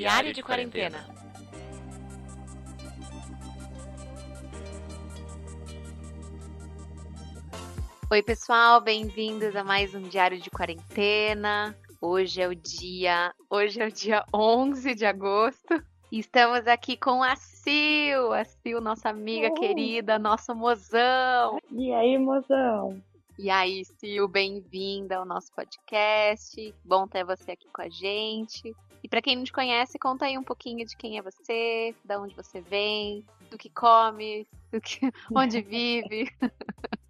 Diário de Quarentena. Oi, pessoal, bem-vindos a mais um Diário de Quarentena. Hoje é o dia, hoje é o dia 11 de agosto. Estamos aqui com a Sil, a Sil, nossa amiga querida, nosso mozão. E aí, mozão? E aí, Sil, bem-vinda ao nosso podcast. Bom ter você aqui com a gente. E para quem não te conhece, conta aí um pouquinho de quem é você, de onde você vem, do que come, do que, onde vive.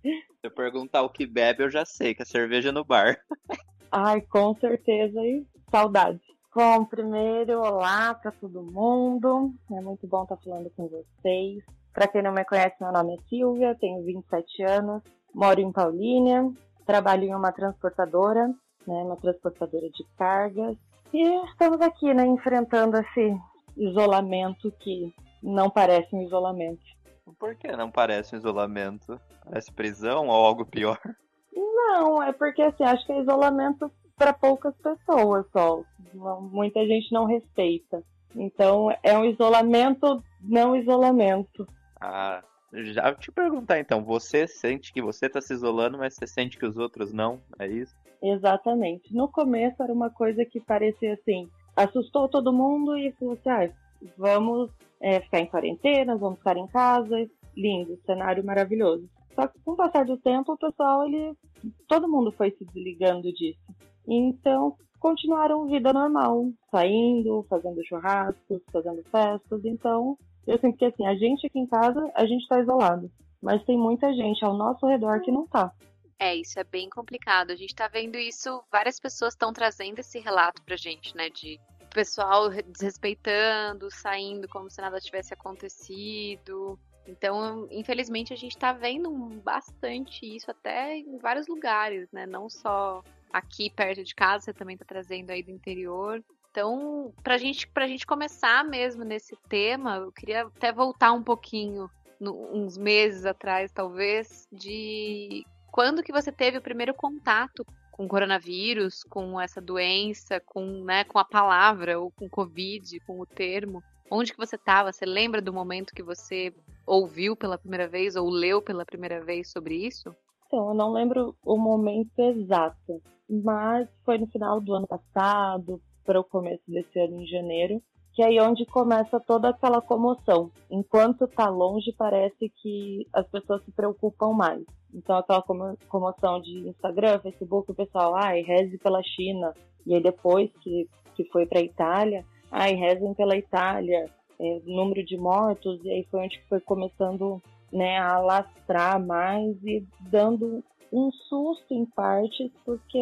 Se eu perguntar o que bebe, eu já sei, que é cerveja no bar. Ai, com certeza, e saudade. Bom, primeiro, olá para todo mundo. É muito bom estar falando com vocês. Para quem não me conhece, meu nome é Silvia, tenho 27 anos, moro em Paulínia, trabalho em uma transportadora, né, uma transportadora de cargas. E estamos aqui, né, enfrentando esse isolamento que não parece um isolamento. Por que não parece um isolamento? Parece prisão ou algo pior? Não, é porque assim, acho que é isolamento para poucas pessoas só. Não- muita gente não respeita. Então é um isolamento, não isolamento. Ah, já te perguntar então, você sente que você tá se isolando, mas você sente que os outros não? É isso? Exatamente. No começo era uma coisa que parecia assim, assustou todo mundo e falou assim, ah, vamos é, ficar em quarentena, vamos ficar em casa, lindo, cenário maravilhoso. Só que com o passar do tempo, o pessoal, ele, todo mundo foi se desligando disso. Então, continuaram vida normal, saindo, fazendo churrascos, fazendo festas. Então, eu sinto que assim, a gente aqui em casa, a gente tá isolado. Mas tem muita gente ao nosso redor que não tá. É, isso é bem complicado. A gente tá vendo isso, várias pessoas estão trazendo esse relato pra gente, né? De pessoal desrespeitando, saindo como se nada tivesse acontecido. Então, infelizmente, a gente tá vendo bastante isso até em vários lugares, né? Não só aqui perto de casa, você também tá trazendo aí do interior. Então, pra gente, pra gente começar mesmo nesse tema, eu queria até voltar um pouquinho, no- uns meses atrás, talvez, de quando que você teve o primeiro contato com o coronavírus, com essa doença, com, né, com a palavra, ou com Covid, com o termo? Onde que você estava? Você lembra do momento que você ouviu pela primeira vez ou leu pela primeira vez sobre isso? Então, eu não lembro o momento exato, mas foi no final do ano passado, para o começo desse ano, em janeiro, que é aí onde começa toda aquela comoção. Enquanto tá longe, parece que as pessoas se preocupam mais. Então, aquela como- comoção de Instagram, Facebook, o pessoal, ai, reze pela China. E aí, depois que, que foi para Itália, ai, rezem pela Itália, é, número de mortos, e aí foi onde foi começando né, a alastrar mais e dando um susto em partes, porque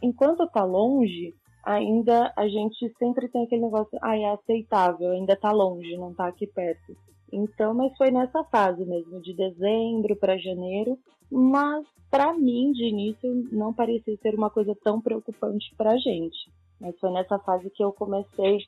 enquanto tá longe, ainda a gente sempre tem aquele negócio, ah, é aceitável, ainda tá longe, não tá aqui perto. Então, mas foi nessa fase mesmo, de dezembro para janeiro, mas para mim, de início, não parecia ser uma coisa tão preocupante pra gente. Mas foi nessa fase que eu comecei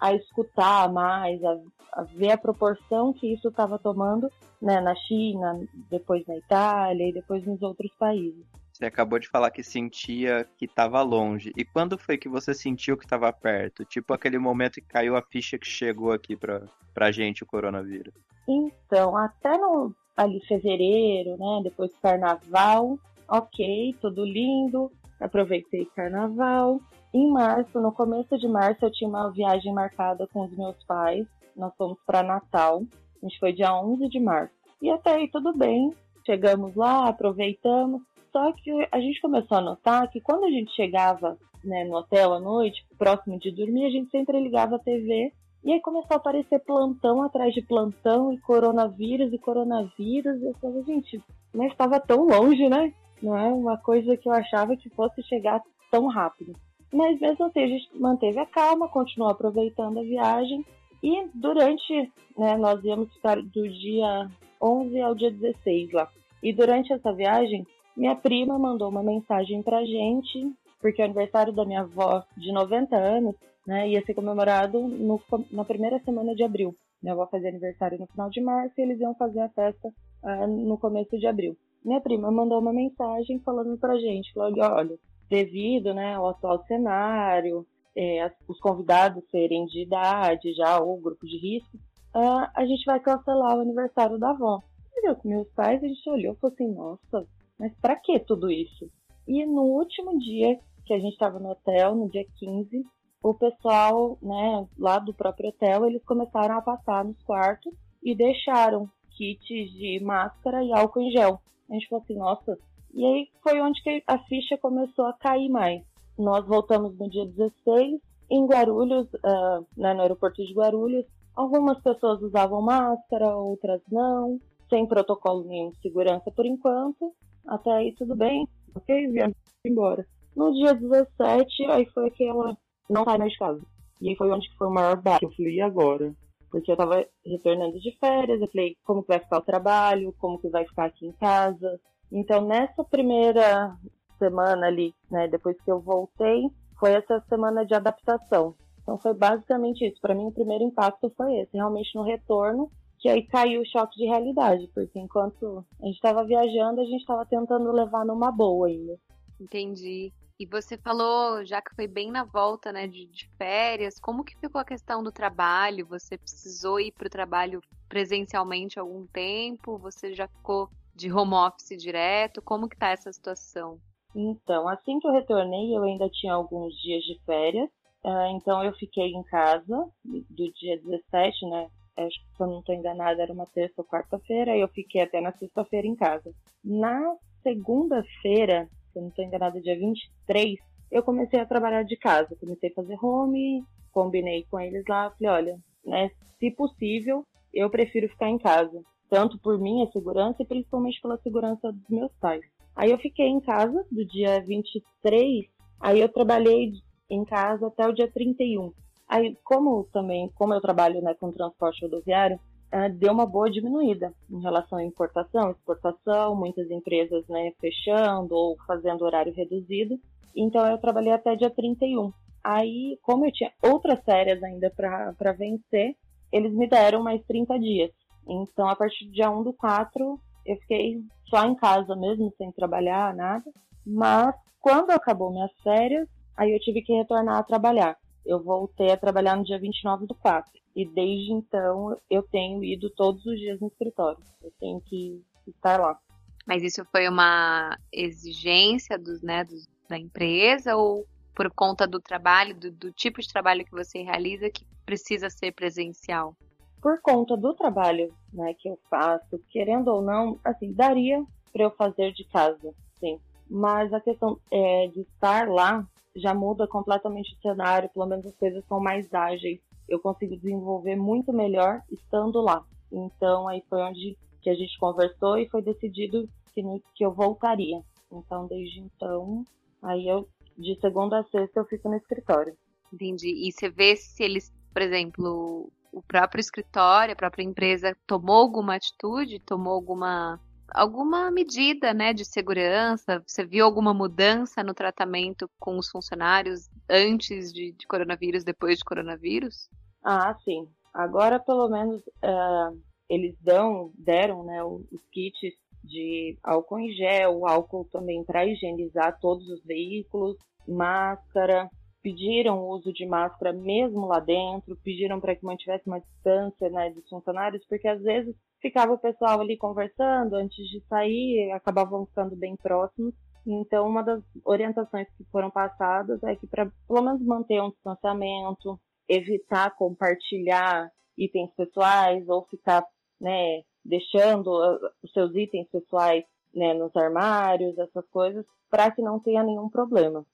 a escutar mais, a, a ver a proporção que isso estava tomando né, na China, depois na Itália e depois nos outros países. Você acabou de falar que sentia que tava longe. E quando foi que você sentiu que tava perto? Tipo aquele momento que caiu a ficha que chegou aqui pra, pra gente o coronavírus. Então, até no ali fevereiro, né, depois do carnaval, ok, tudo lindo, aproveitei carnaval. Em março, no começo de março, eu tinha uma viagem marcada com os meus pais. Nós fomos para Natal. A gente foi dia 11 de março. E até aí tudo bem. Chegamos lá, aproveitamos. Só que a gente começou a notar que quando a gente chegava né, no hotel à noite, próximo de dormir, a gente sempre ligava a TV e aí começou a aparecer plantão atrás de plantão e coronavírus e coronavírus. E eu falei, gente, mas estava tão longe, né? Não é uma coisa que eu achava que fosse chegar tão rápido. Mas mesmo assim, a gente manteve a calma, continuou aproveitando a viagem. E durante, né, nós íamos ficar do dia 11 ao dia 16 lá. E durante essa viagem, minha prima mandou uma mensagem pra gente, porque é o aniversário da minha avó de 90 anos, né, ia ser comemorado no, na primeira semana de abril. Minha avó fazia aniversário no final de março e eles iam fazer a festa uh, no começo de abril. Minha prima mandou uma mensagem falando pra gente, falando, olha, devido né, ao atual cenário, é, os convidados serem de idade já ou grupo de risco, uh, a gente vai cancelar o aniversário da avó. Eu com meus pais, a gente olhou e falou assim, nossa, mas para que tudo isso? E no último dia que a gente estava no hotel, no dia 15, o pessoal, né, lá do próprio hotel, eles começaram a passar nos quartos e deixaram kits de máscara e álcool em gel. A gente falou assim, nossa. E aí foi onde que a ficha começou a cair mais. Nós voltamos no dia 16, em Guarulhos, uh, né, no aeroporto de Guarulhos. Algumas pessoas usavam máscara, outras não, sem protocolo nenhum de segurança por enquanto. Até aí tudo bem, ok? Viemos embora. No dia 17, aí foi que ela não sai mais de casa. E aí foi onde foi o maior baque. Eu e agora? Porque eu tava retornando de férias, eu falei, como que vai ficar o trabalho, como que vai ficar aqui em casa. Então, nessa primeira semana ali, né, depois que eu voltei, foi essa semana de adaptação. Então, foi basicamente isso. Para mim, o primeiro impacto foi esse, realmente no retorno, que aí caiu o choque de realidade, porque enquanto a gente estava viajando, a gente estava tentando levar numa boa ainda. Entendi. E você falou, já que foi bem na volta, né, de, de férias, como que ficou a questão do trabalho? Você precisou ir para o trabalho presencialmente algum tempo? Você já ficou de home office direto? Como que tá essa situação? Então, assim que eu retornei, eu ainda tinha alguns dias de férias. Uh, então, eu fiquei em casa do dia 17, né? Acho que se eu não estou enganada, era uma terça ou quarta-feira. Eu fiquei até na sexta-feira em casa. Na segunda-feira, se eu não estou enganada, dia 23, eu comecei a trabalhar de casa. Comecei a fazer home, combinei com eles lá, falei, olha, né, se possível, eu prefiro ficar em casa. Tanto por minha segurança e principalmente pela segurança dos meus pais. Aí eu fiquei em casa do dia 23, aí eu trabalhei em casa até o dia 31. Aí, como também, como eu trabalho né, com transporte rodoviário, uh, deu uma boa diminuída em relação à importação, exportação, muitas empresas né, fechando ou fazendo horário reduzido. Então eu trabalhei até dia 31. Aí, como eu tinha outras férias ainda para vencer, eles me deram mais 30 dias. Então, a partir do dia 1 do 4, eu fiquei só em casa mesmo, sem trabalhar, nada. Mas, quando acabou minhas férias, aí eu tive que retornar a trabalhar. Eu voltei a trabalhar no dia 29 do 4. E desde então eu tenho ido todos os dias no escritório. Eu tenho que estar lá. Mas isso foi uma exigência dos, né, dos, da empresa ou por conta do trabalho, do, do tipo de trabalho que você realiza que precisa ser presencial? Por conta do trabalho né, que eu faço, querendo ou não, assim, daria para eu fazer de casa, sim. Mas a questão é, de estar lá já muda completamente o cenário, pelo menos as coisas são mais ágeis eu consigo desenvolver muito melhor estando lá. Então aí foi onde que a gente conversou e foi decidido que, que eu voltaria. Então desde então, aí eu de segunda a sexta eu fico no escritório. Entendi. E você vê se eles, por exemplo, o próprio escritório, a própria empresa tomou alguma atitude, tomou alguma alguma medida, né, de segurança? Você viu alguma mudança no tratamento com os funcionários antes de, de coronavírus, depois de coronavírus? Ah, sim. Agora, pelo menos, uh, eles dão, deram, né, os kits de álcool em gel, álcool também para higienizar todos os veículos, máscara, pediram o uso de máscara mesmo lá dentro, pediram para que mantivesse uma distância né, dos funcionários, porque às vezes ficava o pessoal ali conversando antes de sair, acabavam ficando bem próximos. Então, uma das orientações que foram passadas é que, para pelo menos manter um distanciamento, evitar compartilhar itens pessoais ou ficar né, deixando ah, os seus itens pessoais né, nos armários, essas coisas, para que não tenha nenhum problema.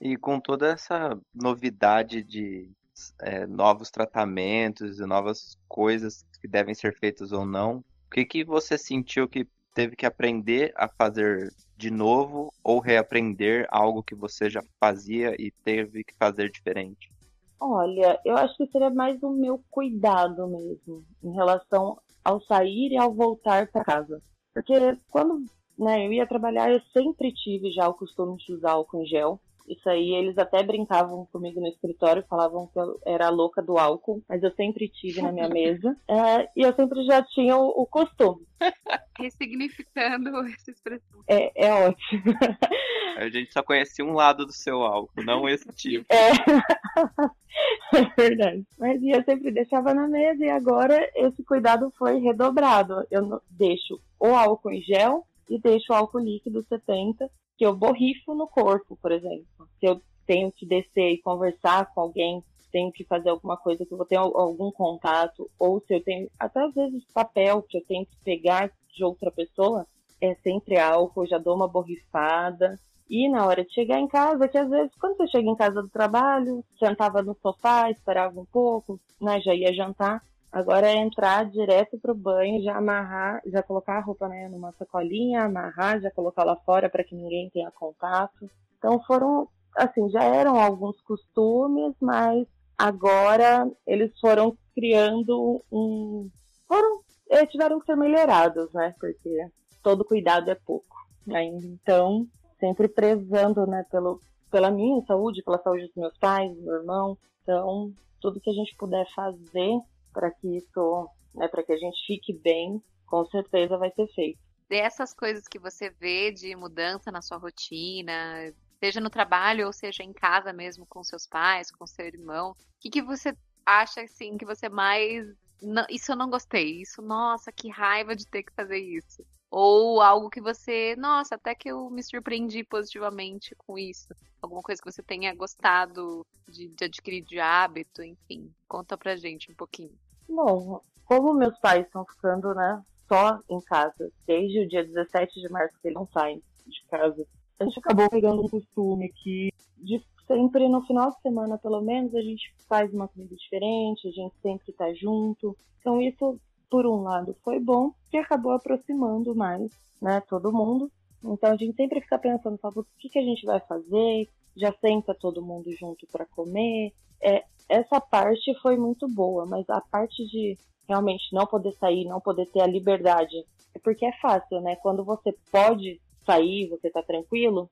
E com toda essa novidade de é, novos tratamentos e novas coisas que devem ser feitas ou não, o que, que você sentiu que teve que aprender a fazer de novo ou reaprender algo que você já fazia e teve que fazer diferente? Olha, eu acho que seria mais o meu cuidado mesmo em relação ao sair e ao voltar para casa. Porque quando né, eu ia trabalhar, eu sempre tive já o costume de usar álcool em gel. Isso aí, eles até brincavam comigo no escritório, falavam que eu era a louca do álcool, mas eu sempre tive na minha mesa. É, e eu sempre já tinha o, o costume. Ressignificando essa expressão. É, é ótimo. A gente só conhecia um lado do seu álcool, não esse tipo. É. é verdade. Mas eu sempre deixava na mesa e agora esse cuidado foi redobrado. Eu deixo o álcool em gel e deixo o álcool líquido 70, que eu borrifo no corpo, por exemplo. Se eu tenho que descer e conversar com alguém, tenho que fazer alguma coisa que eu vou ter algum contato, ou se eu tenho, até às vezes papel que eu tenho que pegar de outra pessoa, é sempre álcool, já dou uma borrifada. E na hora de chegar em casa, que às vezes quando você chega em casa do trabalho, sentava no sofá, esperava um pouco, né, já ia jantar. Agora é entrar direto pro banho, já amarrar, já colocar a roupa né, numa sacolinha, amarrar, já colocar lá fora para que ninguém tenha contato. Então foram, assim, já eram alguns costumes, mas agora eles foram criando um. Foram, eles tiveram que ser melhorados, né? Porque todo cuidado é pouco ainda. Então, sempre prezando, né, pelo, pela minha saúde, pela saúde dos meus pais, do meu irmão. Então, tudo que a gente puder fazer para que isso, né, para que a gente fique bem, com certeza vai ser feito. Dessas coisas que você vê de mudança na sua rotina, seja no trabalho ou seja em casa mesmo com seus pais, com seu irmão, o que, que você acha assim que você mais não, isso eu não gostei, isso nossa que raiva de ter que fazer isso ou algo que você, nossa, até que eu me surpreendi positivamente com isso. Alguma coisa que você tenha gostado de, de adquirir de hábito, enfim. Conta pra gente um pouquinho. Bom, como meus pais estão ficando, né, só em casa, desde o dia 17 de março que eles não saem de casa, a gente acabou pegando um costume que de sempre no final de semana, pelo menos, a gente faz uma comida diferente, a gente sempre tá junto. Então isso por um lado, foi bom, que acabou aproximando mais, né, todo mundo. Então a gente sempre fica pensando, o que, que a gente vai fazer? Já senta todo mundo junto para comer. É, essa parte foi muito boa, mas a parte de realmente não poder sair, não poder ter a liberdade, é porque é fácil, né? Quando você pode sair, você tá tranquilo,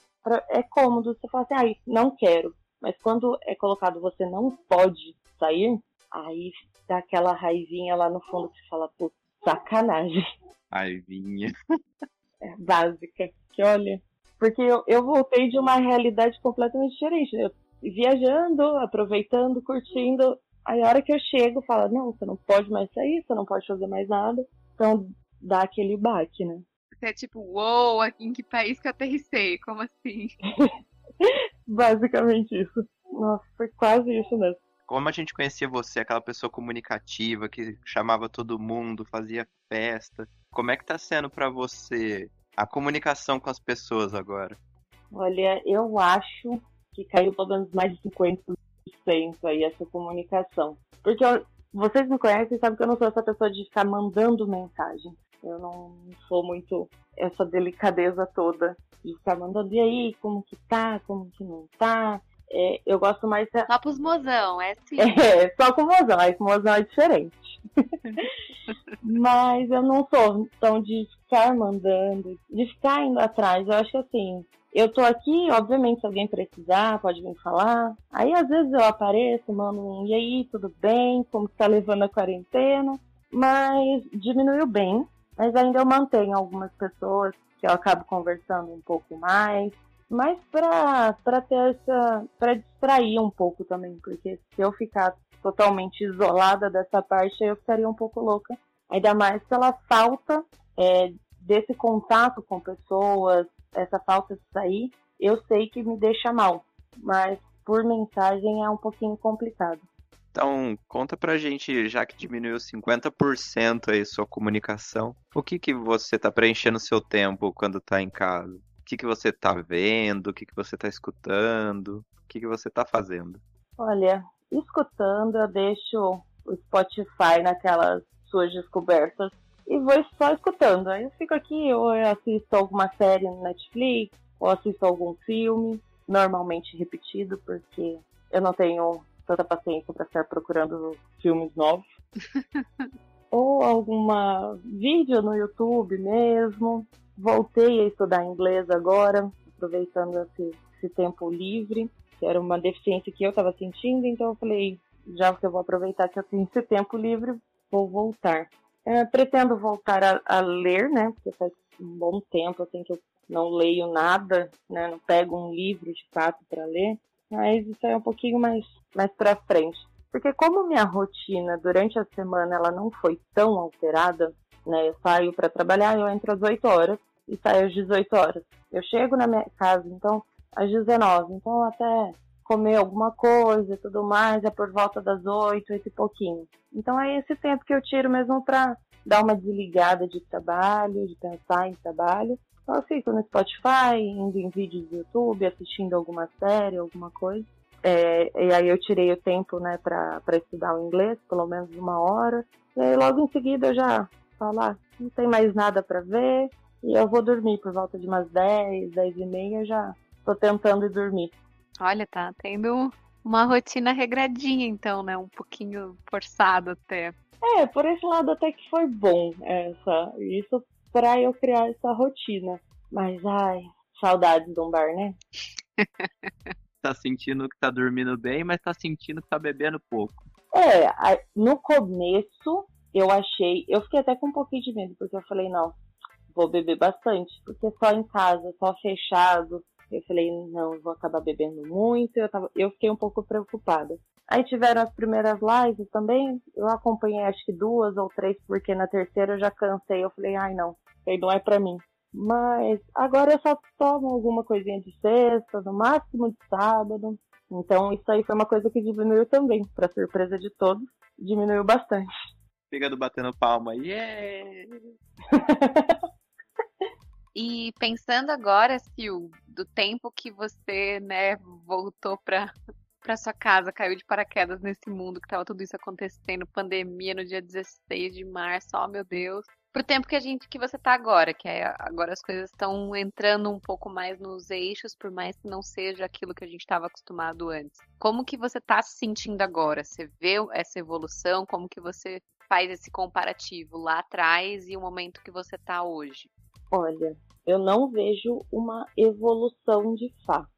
é cômodo você falar assim, não quero. Mas quando é colocado você não pode sair, aí dá aquela raivinha lá no fundo que você fala, pô, sacanagem. Raivinha. É, básica. Que olha. Porque eu, eu voltei de uma realidade completamente diferente. Eu viajando, aproveitando, curtindo. Aí a hora que eu chego, fala, não, você não pode mais sair, você não pode fazer mais nada. Então dá aquele baque, né? Você é tipo, uou, aqui em que país que eu aterrissei? Como assim? Basicamente isso. Nossa, foi quase isso mesmo como a gente conhecia você, aquela pessoa comunicativa que chamava todo mundo, fazia festa, como é que tá sendo para você a comunicação com as pessoas agora? Olha, eu acho que caiu pelo menos mais de 50% aí essa comunicação. Porque eu, vocês me conhecem sabem que eu não sou essa pessoa de ficar mandando mensagem. Eu não sou muito essa delicadeza toda de ficar mandando, e aí, como que tá, como que não tá, é, eu gosto mais. Só pros mozão, é sim. É, só com mozão, aí com mozão é diferente. Mas eu não sou tão de ficar mandando, de ficar indo atrás. Eu acho que assim, eu tô aqui, obviamente, se alguém precisar, pode vir falar. Aí às vezes eu apareço, mando um e aí, tudo bem? Como que tá levando a quarentena? Mas diminuiu bem. Mas ainda eu mantenho algumas pessoas que eu acabo conversando um pouco mais mas para ter essa para distrair um pouco também, porque se eu ficar totalmente isolada dessa parte, eu ficaria um pouco louca. Ainda mais pela falta é, desse contato com pessoas, essa falta de sair, eu sei que me deixa mal, mas por mensagem é um pouquinho complicado. Então, conta pra gente, já que diminuiu 50% aí sua comunicação, o que que você tá preenchendo seu tempo quando tá em casa? Que, que você tá vendo, o que, que você tá escutando, o que, que você tá fazendo? Olha, escutando, eu deixo o Spotify naquelas suas descobertas e vou só escutando. Aí eu fico aqui, ou eu assisto alguma série no Netflix, ou assisto algum filme, normalmente repetido, porque eu não tenho tanta paciência para estar procurando filmes novos. ou alguma vídeo no YouTube mesmo, Voltei a estudar inglês agora, aproveitando esse, esse tempo livre, que era uma deficiência que eu estava sentindo, então eu falei, já que eu vou aproveitar que eu tenho esse tempo livre, vou voltar. É, pretendo voltar a, a, ler, né? Porque faz um bom tempo assim que eu não leio nada, né? Não pego um livro de fato para ler, mas isso é um pouquinho mais mais para frente. Porque como minha rotina durante a semana ela não foi tão alterada, né? Eu saio para trabalhar, eu entro às 8 horas e saio às 18 horas. Eu chego na minha casa, então, às 19. Então, até comer alguma coisa e tudo mais é por volta das 8, 8 e pouquinho. Então, é esse tempo que eu tiro mesmo para dar uma desligada de trabalho, de pensar em trabalho. Então, eu fico no Spotify, indo em vídeos do YouTube, assistindo alguma série, alguma coisa. É, e aí eu tirei o tempo, né, para estudar o inglês, pelo menos uma hora. E aí logo em seguida eu já falo, ah, não tem mais nada para ver, e eu vou dormir por volta de umas 10, 10 e meia, já tô tentando ir dormir. Olha, tá tendo uma rotina regradinha, então, né? Um pouquinho forçado até. É, por esse lado até que foi bom essa, isso para eu criar essa rotina. Mas, ai, saudades de um bar, né? tá sentindo que tá dormindo bem, mas tá sentindo que tá bebendo pouco. É, no começo eu achei, eu fiquei até com um pouquinho de medo, porque eu falei, não, vou beber bastante, porque só em casa, só fechado. Eu falei, não, vou acabar bebendo muito. Eu, tava, eu fiquei um pouco preocupada. Aí tiveram as primeiras lives também. Eu acompanhei acho que duas ou três, porque na terceira eu já cansei. Eu falei, ai não, aí não é pra mim. Mas agora eu só tomo alguma coisinha de sexta, no máximo de sábado. Então isso aí foi uma coisa que diminuiu também, para surpresa de todos, diminuiu bastante. Pegando batendo palma, yeah! E pensando agora, Sil, do tempo que você, né, voltou para para sua casa, caiu de paraquedas nesse mundo que tava tudo isso acontecendo, pandemia no dia 16 de março, oh meu Deus. Pro tempo que a gente que você tá agora, que é, agora as coisas estão entrando um pouco mais nos eixos, por mais que não seja aquilo que a gente estava acostumado antes. Como que você tá se sentindo agora? Você vê essa evolução? Como que você faz esse comparativo lá atrás e o momento que você tá hoje? Olha, eu não vejo uma evolução de fato,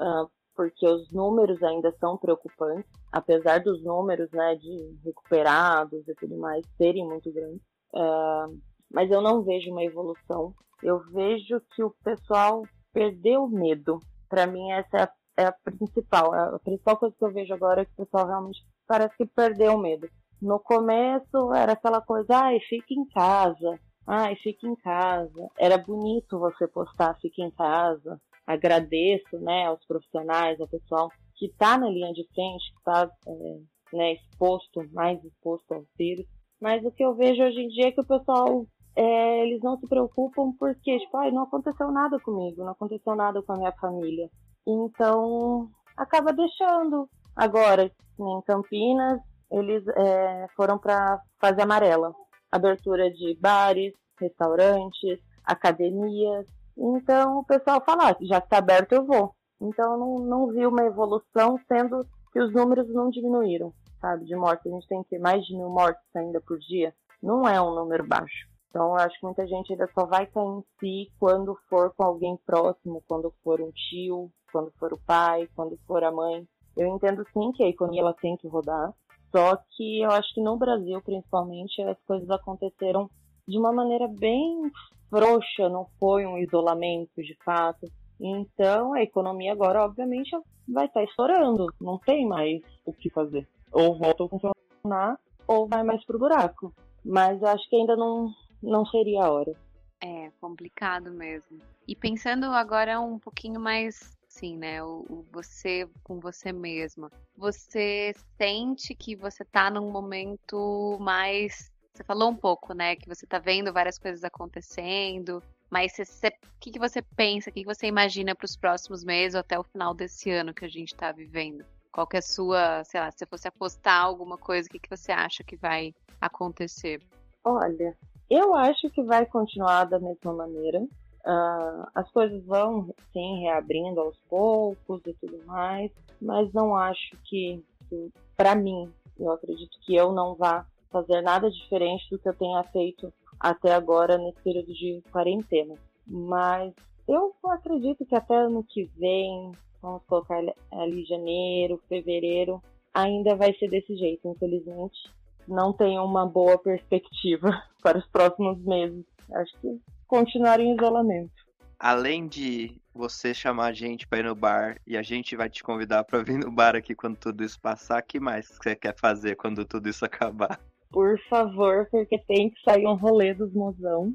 uh, porque os números ainda são preocupantes, apesar dos números né, de recuperados e tudo mais serem muito grandes. Uh, mas eu não vejo uma evolução. Eu vejo que o pessoal perdeu o medo. Para mim, essa é a, é a, principal. A principal coisa que eu vejo agora é que o pessoal realmente parece que perdeu o medo. No começo era aquela coisa, ai, fica em casa, Ai, fique em casa. Era bonito você postar fique em casa. Agradeço, né, aos profissionais, ao pessoal que está na linha de frente, que está é, né, exposto, mais exposto ao vírus. Mas o que eu vejo hoje em dia é que o pessoal, é, eles não se preocupam porque, tipo, ai, não aconteceu nada comigo, não aconteceu nada com a minha família. Então, acaba deixando. Agora, em Campinas, eles é, foram para fase amarela abertura de bares, restaurantes, academias. Então o pessoal fala, ah, já está aberto, eu vou. Então não, não vi uma evolução, sendo que os números não diminuíram, sabe, de mortes. A gente tem que mais de mil mortes ainda por dia. Não é um número baixo. Então eu acho que muita gente ainda só vai cair em si quando for com alguém próximo, quando for um tio, quando for o pai, quando for a mãe. Eu entendo sim que a economia ela tem que rodar, só que eu acho que no Brasil, principalmente, as coisas aconteceram de uma maneira bem frouxa, não foi um isolamento de fato. Então, a economia agora, obviamente, vai estar estourando, não tem mais o que fazer. Ou volta a funcionar, ou vai mais pro buraco. Mas eu acho que ainda não, não seria a hora. É complicado mesmo. E pensando agora um pouquinho mais assim, né? O, o, você com você mesma. Você sente que você tá num momento mais. Você falou um pouco, né? Que você tá vendo várias coisas acontecendo. Mas o que, que você pensa, o que, que você imagina para os próximos meses ou até o final desse ano que a gente está vivendo? Qual que é a sua, sei lá, se você fosse apostar alguma coisa, o que, que você acha que vai acontecer? Olha, eu acho que vai continuar da mesma maneira. Uh, as coisas vão sim reabrindo aos poucos e tudo mais, mas não acho que, que para mim, eu acredito que eu não vá fazer nada diferente do que eu tenha feito até agora nesse período de quarentena. Mas eu acredito que até ano que vem, vamos colocar ali janeiro, fevereiro, ainda vai ser desse jeito, infelizmente. Não tenho uma boa perspectiva para os próximos meses. Acho que continuar em isolamento. além de você chamar a gente para ir no bar e a gente vai te convidar para vir no bar aqui quando tudo isso passar, que mais você quer fazer quando tudo isso acabar? Por favor, porque tem que sair um rolê dos mozão.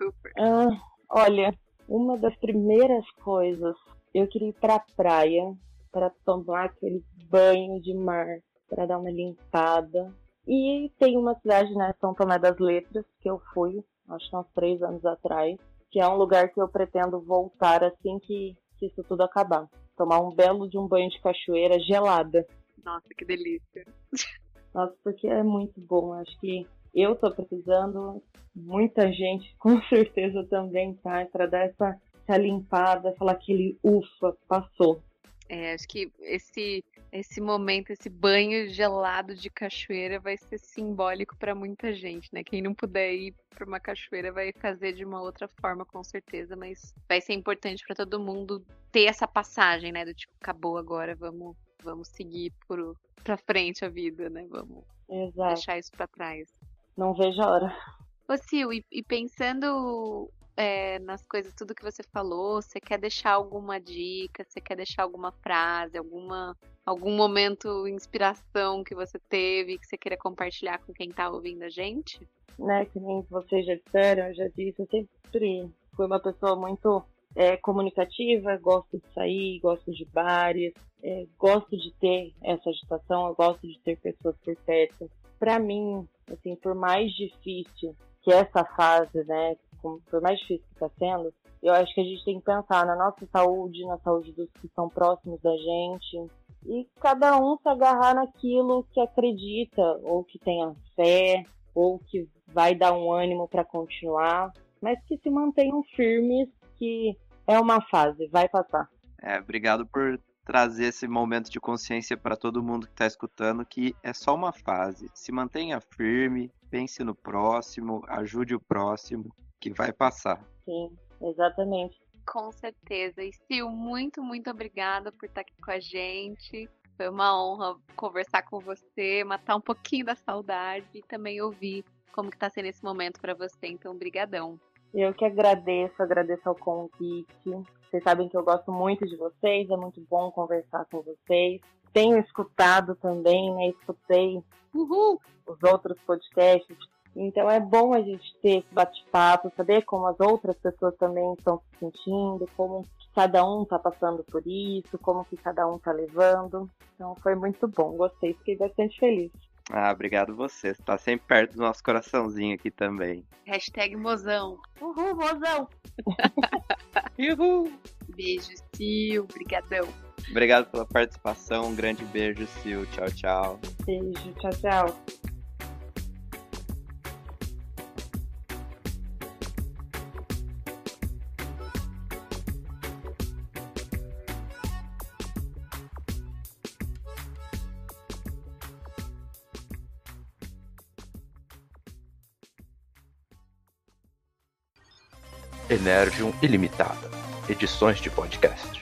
Super. Ah, olha, uma das primeiras coisas, eu queria ir pra praia para tomar aquele banho de mar, para dar uma limpada. E tem uma cidade, né, São Tomé das Letras, que eu fui, acho que há uns três anos atrás, que é um lugar que eu pretendo voltar assim que, que isso tudo acabar. Tomar um belo de um banho de cachoeira gelada. Nossa, que delícia. Nossa, porque é muito bom. Acho que eu tô precisando, muita gente com certeza também tá, para dar essa, essa limpada, falar aquele ufa, passou. É, acho que esse esse momento, esse banho gelado de cachoeira vai ser simbólico para muita gente, né? Quem não puder ir para uma cachoeira vai fazer de uma outra forma, com certeza, mas vai ser importante para todo mundo ter essa passagem, né? Do tipo, acabou agora, vamos, vamos seguir por para frente a vida, né? Vamos Exato. deixar isso para trás. Não vejo a hora. Ô, Sil, e, e pensando é, nas coisas, tudo que você falou, você quer deixar alguma dica, você quer deixar alguma frase, alguma algum momento inspiração que você teve que você queira compartilhar com quem está ouvindo a gente? Né, que nem vocês já disseram, eu já disse, eu sempre fui uma pessoa muito é, comunicativa, gosto de sair, gosto de bares, é, gosto de ter essa agitação, eu gosto de ter pessoas por perto. Para mim, assim, por mais difícil que essa fase, né, por mais difícil que está sendo, eu acho que a gente tem que pensar na nossa saúde, na saúde dos que estão próximos da gente, e cada um se agarrar naquilo que acredita, ou que tenha fé, ou que vai dar um ânimo para continuar, mas que se mantenham firmes, que é uma fase, vai passar. É, obrigado por trazer esse momento de consciência para todo mundo que está escutando que é só uma fase. Se mantenha firme, pense no próximo, ajude o próximo, que vai passar. Sim, exatamente. Com certeza. E Sil, muito, muito obrigada por estar aqui com a gente. Foi uma honra conversar com você, matar um pouquinho da saudade e também ouvir como que tá sendo esse momento para você. Então, brigadão. Eu que agradeço, agradeço ao convite. Vocês sabem que eu gosto muito de vocês, é muito bom conversar com vocês. Tenho escutado também, né? Escutei Uhul. os outros podcasts então é bom a gente ter esse bate-papo, saber como as outras pessoas também estão se sentindo, como cada um está passando por isso, como que cada um está levando. Então foi muito bom, gostei, fiquei bastante feliz. Ah, obrigado você. Você tá sempre perto do nosso coraçãozinho aqui também. Hashtag mozão. Uhul, mozão! Uhul! Beijo, Sil. Obrigadão. Obrigado pela participação. Um grande beijo, Sil. Tchau, tchau. Beijo, tchau, tchau. Energium Ilimitada. Edições de podcast.